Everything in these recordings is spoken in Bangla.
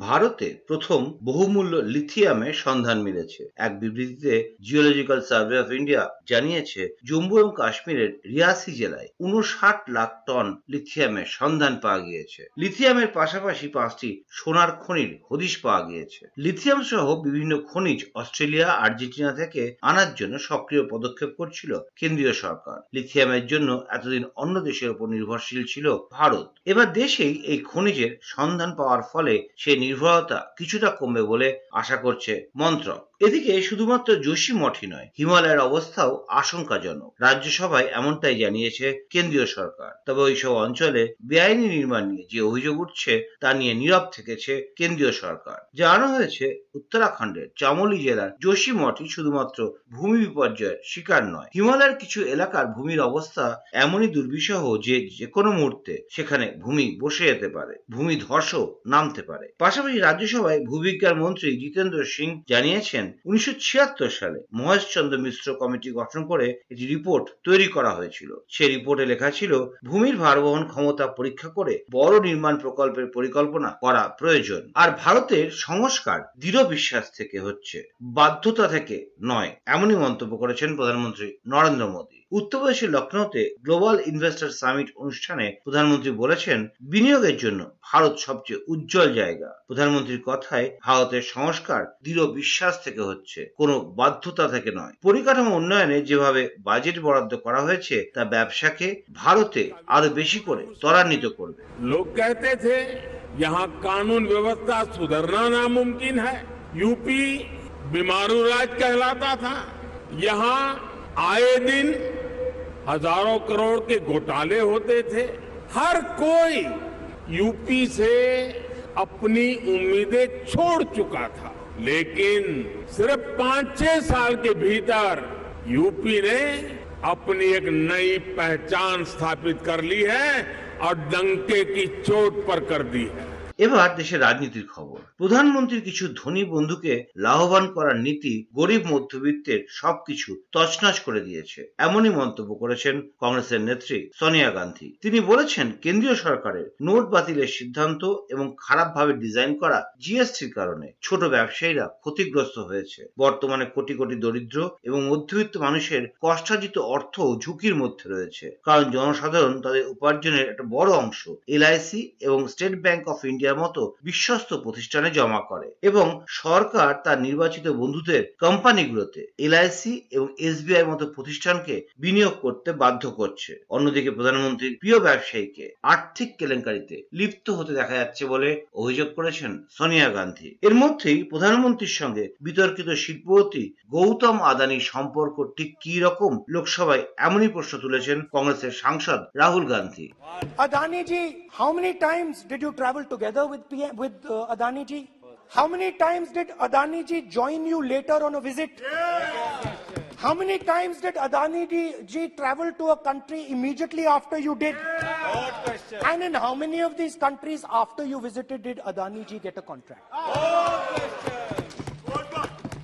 ভারতে প্রথম বহুমূল্য লিথিয়ামের সন্ধান মিলেছে। এক বিবৃতিতে জিওলজিক্যাল সার্ভে অফ ইন্ডিয়া জানিয়েছে, জম্মু এবং কাশ্মীরের রিয়াসি জেলায় উনষাট লাখ টন লিথিয়ামের সন্ধান পাওয়া গিয়েছে। লিথিয়ামের পাশাপাশি পাঁচটি সোনার খনির হদিশ পাওয়া গিয়েছে। লিথিয়াম সহ বিভিন্ন খনিজ অস্ট্রেলিয়া, আর্জেন্টিনা থেকে আনার জন্য সক্রিয় পদক্ষেপ করছিল কেন্দ্রীয় সরকার। লিথিয়ামের জন্য এতদিন অন্য দেশের উপর নির্ভরশীল ছিল ভারত। এবার দেশেই এই খনিজের সন্ধান পাওয়ার ফলে সে নির্ভরতা কিছুটা কমবে বলে আশা করছে মন্ত্রক। এদিকে শুধুমাত্র যোশী মঠই নয়, হিমালয়ের অবস্থাও আশঙ্কাজনক। রাজ্যসভায় এমনটাই জানিয়েছে কেন্দ্রীয় সরকার। তবে ওইসব অঞ্চলে বেআইনি নির্মাণ নিয়ে যে অভিযোগ উঠছে, তা নিয়ে নীরব থেকেছে কেন্দ্রীয় সরকার। জানানো হয়েছে, উত্তরাখণ্ডের চামোলি জেলার যোশী মঠই শুধুমাত্র ভূমি বিপর্যয়ের শিকার নয়। হিমালয়ের কিছু এলাকার ভূমির অবস্থা এমনই দুর্বিষহ যে যে কোনো মুহূর্তে সেখানে ভূমি বসে যেতে পারে, ভূমি ধসও নামতে পারে। পাশাপাশি রাজ্যসভায় ভূবিজ্ঞান মন্ত্রী জিতেন্দ্র সিং জানিয়েছেন উনিশশো ছিয়াত্তর সালে মহেশচন্দ্র মিশ্র কমিটি গঠন করে একটি রিপোর্ট তৈরি করা হয়েছিল। সে রিপোর্টে লেখা ছিল, ভূমির ভারবহন ক্ষমতা পরীক্ষা করে বড় নির্মাণ প্রকল্পের পরিকল্পনা করা প্রয়োজন। আর ভারতের সংস্কার দৃঢ় বিশ্বাস থেকে হচ্ছে, বাধ্যতা থেকে নয়। এমনই মন্তব্য করেছেন প্রধানমন্ত্রী নরেন্দ্র মোদী। উত্তরপ্রদেশের লখনৌতে গ্লোবাল ইনভেস্টর সামিট অনুষ্ঠানে প্রধানমন্ত্রী বলেছেন বিনিয়োগের জন্য ভারত সবচেয়ে উজ্জ্বল জায়গা প্রধানমন্ত্রীর কথায় ভারতের সংস্কার দৃঢ় বিশ্বাস থেকে হচ্ছে কোনো বাধ্যতা থেকে নয় পরিকাঠামো উন্নয়নে যেভাবে বাজেট বরাদ্দ করা হয়েছে তা ব্যবসাকে ভারতে আরো বেশি করে ত্বরান্বিত করবে लोग कहते थे यहाँ कानून व्यवस्था सुधरना नामुमकिन है यूपी बीमारू राज कहलाता था यहाँ आए दिन हज़ारों करोड़ के घोटाले होते थे। हर कोई यूपी से अपनी उम्मीदें छोड़ चुका था। लेकिन सिर्फ़ पाँच छह साल के भीतर यूपी ने अपनी एक नई पहचान स्थापित कर ली है और डंके की चोट पर कर दी है। এবার দেশের রাজনীতির খবর। প্রধানমন্ত্রীর কিছু ধনী বন্ধুকে লাভবান করার নীতি গরিব মধ্যবিত্তের সবকিছু তছনছ করে দিয়েছে। এমনই মন্তব্য করেছেন কংগ্রেসের নেত্রী সোনিয়া গান্ধী। তিনি বলেছেন, কেন্দ্রীয় সরকারের নোট বাতিলের সিদ্ধান্ত এবং খারাপভাবে ডিজাইন করা জিএসটির কারণে ছোট ব্যবসায়ীরা ক্ষতিগ্রস্ত হয়েছে। বর্তমানে কোটি কোটি দরিদ্র এবং মধ্যবিত্ত মানুষের কষ্টার্জিত অর্থ ঝুঁকির মধ্যে রয়েছে। কারণ জনসাধারণ তাদের উপার্জনের একটা বড় অংশ এলআইসি এবং স্টেট ব্যাংক অফ ইন্ডিয়ার মতো বিশ্বস্ত প্রতিষ্ঠানে জমা করে এবং সরকার তার নির্বাচিত বন্ধুদের কোম্পানিগুলোতে এলআইসি এবং এসবিআই মতো প্রতিষ্ঠানকে বিনিয়োগ করতে বাধ্য করছে। অন্যদিকে প্রধানমন্ত্রীর প্রিয় ব্যবসায়ীকে আর্থিক কেলেঙ্কারিতে লিপ্ত হতে দেখা যাচ্ছে বলে অভিযোগ করেছেন সোনিয়া গান্ধী। এর মধ্যেই প্রধানমন্ত্রীর সঙ্গে বিতর্কিত শিল্পপতি গৌতম আদানির সম্পর্ক ঠিক কি রকম লোকসভায় এমনই প্রশ্ন তুলেছেন কংগ্রেসের সাংসদ Rahul Gandhi. Adani ji, how many times did you travel together with PM, with uh, Adani ji? How many times did Adani ji join you later on a visit? Yeah. How many times did Adani ji, travel to a country immediately after you did? Yeah. And in how many of these countries after you visited did Adani ji get a contract?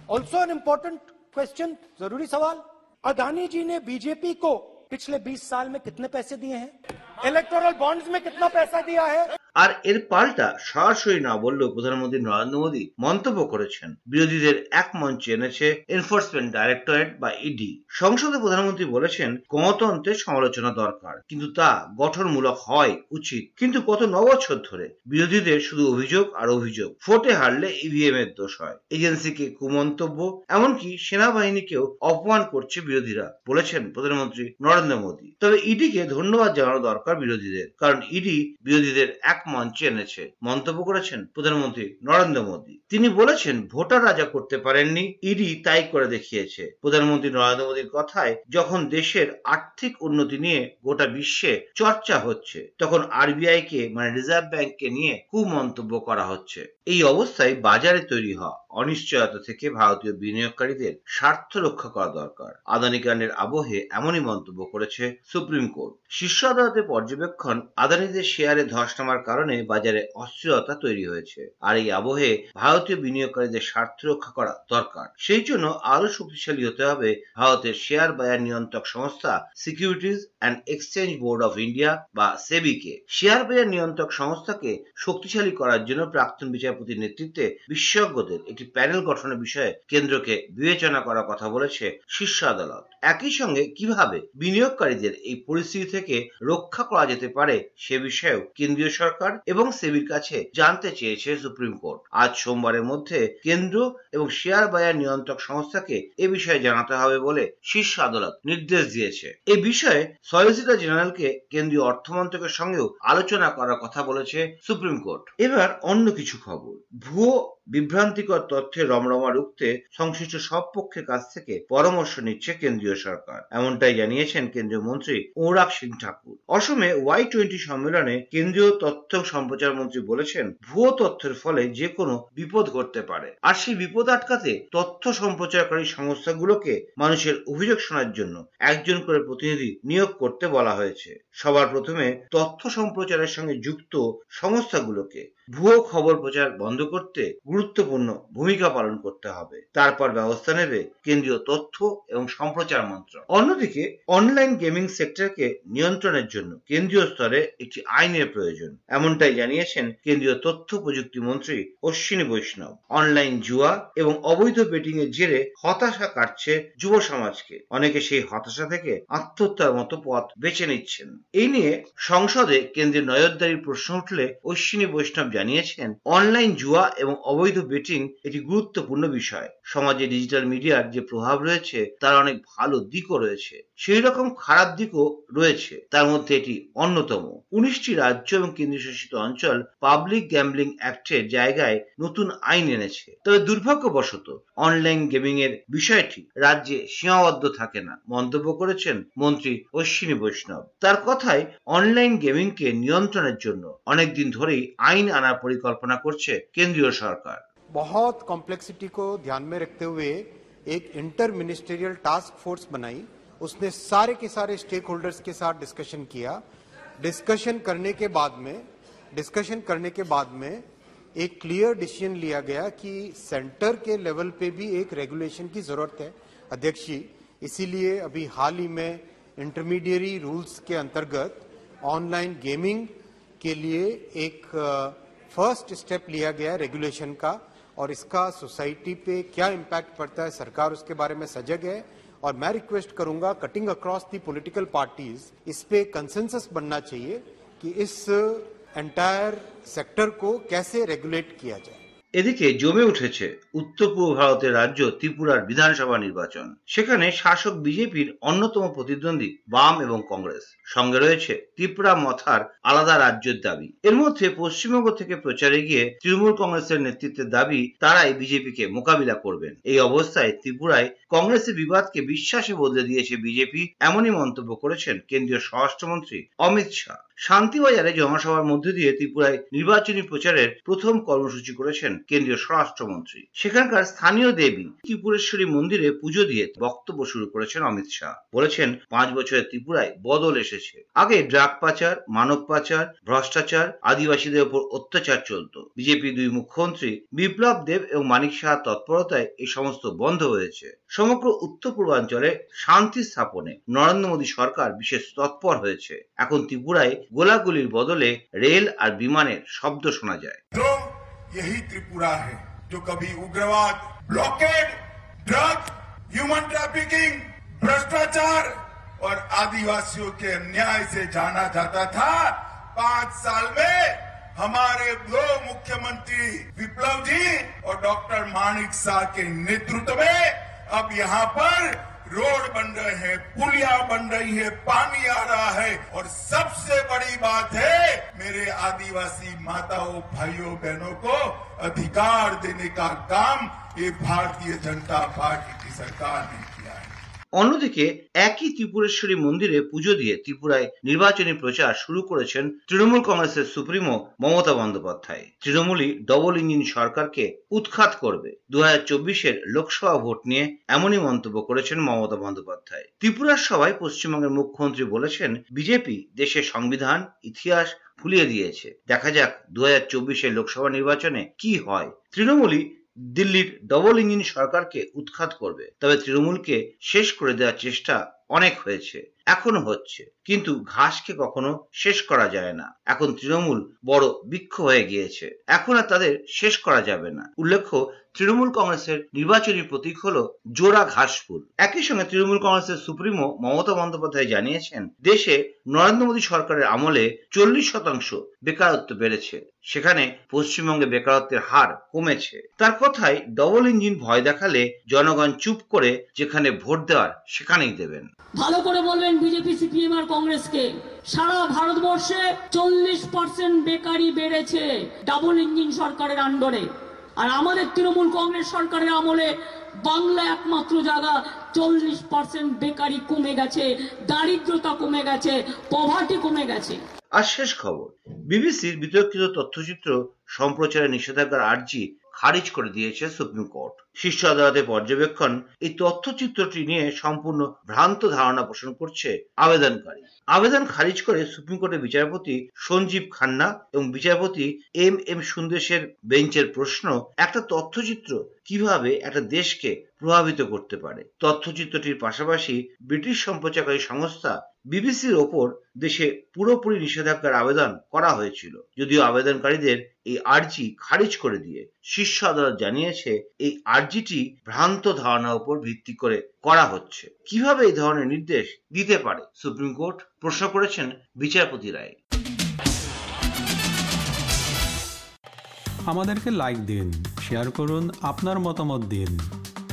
Also an important question, ज़रूरी सवाल अदानी जी ने बीजेपी को पिछले 20 साल में कितने पैसे दिए हैं इलेक्टोरल बॉन्ड्स में कितना पैसा दिया है আর এর পাল্টা সরাসরি না বললেও প্রধানমন্ত্রী নরেন্দ্র মোদী মন্তব্য করেছেন। বিরোধীদের এক মঞ্চে এনেছে এনফোর্সমেন্ট ডাইরেক্টরেট বা ইডি সংসদে প্রধানমন্ত্রী বলেছেন, গণতন্ত্রের সমালোচনা দরকার, কিন্তু তা গঠনমূলক হয় উচিত। কিন্তু গত ন বছর ধরে বিরোধীদের শুধু অভিযোগ আর অভিযোগ, ভোটে হারলে ইভিএম এর দোষ হয়। এজেন্সিকে কুমন্তব্য, এমনকি সেনাবাহিনীকেও অপমান করছে বিরোধীরা, বলেছেন প্রধানমন্ত্রী নরেন্দ্র মোদী। তবে ইডিকে ধন্যবাদ জানানো দরকার বিরোধীদের, কারণ ইডি বিরোধীদের এক মঞ্চে এনেছে। মন্তব্য করেছেন প্রধানমন্ত্রী নরেন্দ্র মোদী। তিনি বলেছেন, ভোটার রাজা করতে পারেননি, ইডি তাই করে দেখিয়েছে। প্রধানমন্ত্রী নরেন্দ্র মোদীর কথায়, যখন দেশের আর্থিক উন্নতি নিয়ে গোটা বিশ্বে চর্চা হচ্ছে, তখন আরবিআই কে মানে রিজার্ভ ব্যাংককে নিয়ে কু মন্তব্য করা হচ্ছে। এই অবস্থায় বাজারে তৈরি হওয়া অনিশ্চয়তা থেকে ভারতীয় বিনিয়োগকারীদের স্বার্থ রক্ষা করা দরকার। আদানি আবহে এমনই মন্তব্য করেছে সুপ্রিম কোর্ট। শীর্ষ আদালতের পর্যবেক্ষণ আদানিদের শেয়ারে ধস নামার কারণে বাজারে অস্থিরতা তৈরি হয়েছে। আর এই আবহে ভারতীয় বিনিয়োগকারীদের স্বার্থ রক্ষা করা দরকার। সেই জন্য আরও শক্তিশালী হতে হবে ভারতের শেয়ার বাজার নিয়ন্ত্রক সংস্থা securities and exchange board of India বা সেবিকে। শেয়ার বাজার নিয়ন্ত্রক সংস্থাকে শক্তিশালী করার জন্য প্রাক্তন বিচারপতির নেতৃত্বে বিশেষজ্ঞদের একটি প্যানেল গঠনের বিষয়ে কেন্দ্রকে বিবেচনা করার কথা বলেছে শীর্ষ আদালত। একই সঙ্গে কীভাবে বিনিয়োগকারীদের এই পরিস্থিতি থেকে রক্ষা করা যেতে পারে সে বিষয়েও কেন্দ্রীয় সরকার এবং সেবির কাছে জানতে চেয়েছে সুপ্রিম কোর্ট। আজ সোমবারের মধ্যে কেন্দ্র এবং শেয়ার বাজার নিয়ন্ত্রক সংস্থাকে এ বিষয়ে জানাতে হবে বলে শীর্ষ আদালত নির্দেশ দিয়েছে। এ বিষয়ে সলিসিটর জেনারেলকে কেন্দ্রীয় অর্থমন্ত্রকের সঙ্গেও আলোচনা করার কথা বলেছে সুপ্রিম কোর্ট। এবার অন্য কিছু খবর। ভুয়ো বিভ্রান্তিকর তথ্যের রমরমা রুখতে সংশ্লিষ্ট সব পক্ষের কাছ থেকে পরামর্শ নিচ্ছে কেন্দ্রীয় সরকার। এমনটাই জানিয়েছেন কেন্দ্রীয় মন্ত্রী অনুরাগ সিং ঠাকুর। অসমে ওয়াই টোয়েন্টি সম্মেলনে কেন্দ্রীয় তথ্য সম্প্রচার মন্ত্রী বলেছেন, ভুয়ো তথ্যের ফলে যে কোনো বিপদ ঘটতে পারে। আর সেই বিপদ আটকাতে তথ্য সম্প্রচারকারী সংস্থাগুলোকে মানুষের অভিযোগ শোনার জন্য একজন করে প্রতিনিধি নিয়োগ করতে বলা হয়েছে। সবার প্রথমে তথ্য সম্প্রচারের সঙ্গে যুক্ত সংস্থাগুলোকে ভুয়ো খবর প্রচার বন্ধ করতে গুরুত্বপূর্ণ ভূমিকা পালন করতে হবে। তারপর ব্যবস্থা নেবে কেন্দ্রীয় তথ্য এবং সম্প্রচার মন্ত্রক অন্যদিকে অনলাইন গেমিং সেক্টরকে নিয়ন্ত্রণের জন্য কেন্দ্রীয় স্তরে একটি আইনের প্রয়োজন। এমনটাই জানিয়েছেন কেন্দ্রীয় তথ্য প্রযুক্তি মন্ত্রী অশ্বিনী বৈষ্ণব। অনলাইন জুয়া এবং অবৈধ বেটিং এর জেরে হতাশা কাটছে যুব সমাজকে। অনেকে সেই হতাশা থেকে আত্মহত্যার মতো পথ বেছে নিচ্ছেন। এই নিয়ে সংসদে কেন্দ্রের নজরদারির প্রশ্ন উঠলে অশ্বিনী বৈষ্ণব জানিয়েছেন অনলাইন জুয়া এবং অবৈধ বেটিং এটি গুরুত্বপূর্ণ বিষয়। সমাজে ডিজিটাল মিডিয়ার যে প্রভাব রয়েছে, তার অনেক ভালো দিকও রয়েছে। সেই রকম খারাপ দিকও রয়েছে তার মধ্যে এটি অন্যতম উনিশটি রাজ্য এবং কেন্দ্রশাসিত অঞ্চল পাবলিক গ্যাম্বলিং অ্যাক্টের জায়গায় নতুন আইন এনেছে তবে দুর্ভাগ্যবশত অনলাইন গেমিং এর বিষয়টি রাজ্যে সীমাবদ্ধ থাকে না মন্তব্য করেছেন মন্ত্রী অশ্বিনী বৈষ্ণব তার কথায় অনলাইন গেমিংকে নিয়ন্ত্রণের জন্য অনেকদিন ধরেই আইন আনার পরিকল্পনা করছে কেন্দ্রীয় সরকার बहुत कॉम्प्लेक्सिटी को ध्यान में रखते हुए एक इंटर मिनिस्टेरियल टास्क फोर्स बनाई उसने सारे के सारे स्टेक होल्डर्स के साथ डिस्कशन किया। डिस्कशन करने के बाद में डिस्कशन करने के बाद में एक क्लियर डिसीज़न लिया गया कि सेंटर के लेवल पे भी एक रेगुलेशन की ज़रूरत है। अध्यक्ष जी, इसीलिए अभी हाल ही में इंटरमीडिएरी रूल्स के अंतर्गत ऑनलाइन गेमिंग के लिए एक फ़र्स्ट स्टेप लिया गया रेगुलेशन का। और इसका सोसाइटी पे क्या इम्पैक्ट पड़ता है, सरकार उसके बारे में सजग है। और मैं रिक्वेस्ट करूँगा cutting across the political parties इस पे कंसेंसस बनना चाहिए कि इस एंटायर सेक्टर को कैसे रेगुलेट किया जाए। এদিকে জমে উঠেছে উত্তর পূর্ব ভারতের রাজ্য ত্রিপুরার বিধানসভা নির্বাচন। সেখানে শাসক বিজেপির অন্যতম প্রতিদ্বন্দ্বী বাম এবং কংগ্রেস। সঙ্গে রয়েছে ত্রিপুরা মথার আলাদা রাজ্যের দাবি। এর মধ্যে পশ্চিমবঙ্গ থেকে প্রচারে গিয়ে তৃণমূল কংগ্রেসের নেতৃত্বের দাবি, তারাই বিজেপিকে মোকাবিলা করবেন। এই অবস্থায় ত্রিপুরায় কংগ্রেসের বিবাদকে বিশ্বাসে বদলে দিয়েছে বিজেপি, এমনই মন্তব্য করেছেন কেন্দ্রীয় স্বরাষ্ট্রমন্ত্রী অমিত শাহ। শান্তিবাজারে জনসভার মধ্যে দিয়ে ত্রিপুরায় নির্বাচনী প্রচারের প্রথম কর্মসূচি করেছেন কেন্দ্রীয় স্বরাষ্ট্রমন্ত্রী। সেখানকার স্থানীয় দেবী ত্রিপুরেশ্বরী মন্দিরে পুজো দিয়ে বক্তব্য শুরু করেছেন অমিত শাহ। বলেছেন, পাঁচ বছরের ত্রিপুরায় বদল এসেছে। আগে ড্রাগ পাচার, মানব পাচার, ভ্রষ্টাচার, আদিবাসীদের উপর অত্যাচার চলত। বিজেপি দুই মুখ্যমন্ত্রী বিপ্লব দেব এবং মানিক শাহ তৎপরতায় এই সমস্ত বন্ধ হয়েছে। সমগ্র উত্তর পূর্বাঞ্চলে শান্তি স্থাপনে নরেন্দ্র মোদী সরকার বিশেষ তৎপর হয়েছে। এখন ত্রিপুরায় গোলাগুলির বদলে রেল আর বিমানের শব্দ শোনা যায় तो यही त्रिपुरा है जो कभी उग्रवाद ब्लॉकेड ड्रग ह्यूमन ट्रैफिकिंग भ्रष्टाचार और आदिवासियों के अन्याय से जाना जाता था पांच साल में हमारे दो मुख्यमंत्री विप्लव जी और डॉक्टर माणिक शाह के नेतृत्व में अब यहाँ पर रोड बन रहे हैं, पुलिया बन रही है, पानी आ रहा है। और सबसे बड़ी बात है, मेरे आदिवासी माताओं, भाइयों, बहनों को अधिकार देने का काम ये भारतीय जनता पार्टी की सरकार ने অন্যদিকে একই ত্রিপুরেশ্বরী মন্দিরে পুজো দিয়ে ত্রিপুরায় নির্বাচনী প্রচার শুরু করেছেন তৃণমূল কংগ্রেসের সুপ্রিমো মমতা বন্দ্যোপাধ্যায়। তৃণমূলই ডবল ইঞ্জিন সরকারকে উৎখাত করবে। দু হাজার লোকসভা ভোট নিয়ে এমনই মন্তব্য করেছেন মমতা বন্দ্যোপাধ্যায়। ত্রিপুরার সভায় পশ্চিমবঙ্গের মুখ্যমন্ত্রী বলেছেন, বিজেপি দেশের সংবিধান, ইতিহাস ভুলিয়ে দিয়েছে। দেখা যাক দু হাজার লোকসভা নির্বাচনে কি হয়। তৃণমূলই দিল্লির ডবল ইঞ্জিন সরকারকে উৎখাত করবে। তবে তৃণমূলকে শেষ করে দেওয়ার চেষ্টা অনেক হয়েছে, এখনও হচ্ছে। কিন্তু ঘাসকে কখনো শেষ করা যায় না। এখন তৃণমূল বড় বৃক্ষ হয়ে গিয়েছে। এখন আর তাদের শেষ করা যাবে না। উল্লেখ্য, তৃণমূল কংগ্রেসের নির্বাচনী প্রতীক হলো জোড়া ঘাস ফুল একই সঙ্গে তৃণমূল কংগ্রেসের সুপ্রিমো মমতা বন্দ্যোপাধ্যায় জানিয়েছেন, দেশে নরেন্দ্র মোদী সরকারের আমলে চল্লিশ শতাংশ বেকারত্ব বেড়েছে। সেখানে পশ্চিমবঙ্গে বেকারত্বের হার কমেছে। তার কথায় ডবল ইঞ্জিন ভয় দেখালে জনগণ চুপ করে যেখানে ভোট দেওয়ার সেখানেই দেবেন। ভালো করে বলবেন বিজেপি, সিপিএম আর কংগ্রেসকে। সারা ভারতবর্ষে চল্লিশ পার্সেন্ট বেকারি বেড়েছে ডাবল ইঞ্জিন সরকারের আন্ডরে আর আমাদের তৃণমূল কংগ্রেস সরকারের আমলে বাংলা একমাত্র জায়গা, চল্লিশ পার্সেন্ট বেকারি কমে গেছে, দারিদ্রতা কমে গেছে পভার্টি কমে গেছে। আর শেষ খবর, বিবিসির বিতর্কিত তথ্যচিত্র সম্প্রচারের নিষেধাজ্ঞার আর্জি খারিজ করে দিয়েছে সুপ্রিম কোর্ট। শীর্ষ আদালতের পর্যবেক্ষণ এই তথ্যচিত্রটি নিয়ে সম্পূর্ণ ভ্রান্ত ধারণা পোষণ করছে আবেদনকারী। আবেদন খারিজ করে সুপ্রিম কোর্টের বিচারপতি সঞ্জীব খান্না এবং বিচারপতি এম এম সুন্দেশের বেঞ্চের প্রশ্ন, একটা তথ্যচিত্র কীভাবে একটা দেশকে প্রভাবিত করতে পারে। তথ্যচিত্রটির পাশাপাশি ব্রিটিশ সম্প্রচারকারী সংস্থা বিবিসির ওপর দেশে পুরোপুরি নিষেধাজ্ঞার আবেদন করা হয়েছিল। যদিও আবেদনকারীদের এই আর্জি খারিজ করে দিয়ে শীর্ষ আদালত জানিয়েছে, এই আর্জিটি ভ্রান্ত ধারণার উপর ভিত্তি করে করা হচ্ছে। কীভাবে এই ধরনের নির্দেশ দিতে পারে? সুপ্রিম কোর্ট প্রশ্ন করেছেন বিচারপতি রায়। আমাদেরকে লাইক দিন শেয়ার করুন, আপনার মতামত দিন।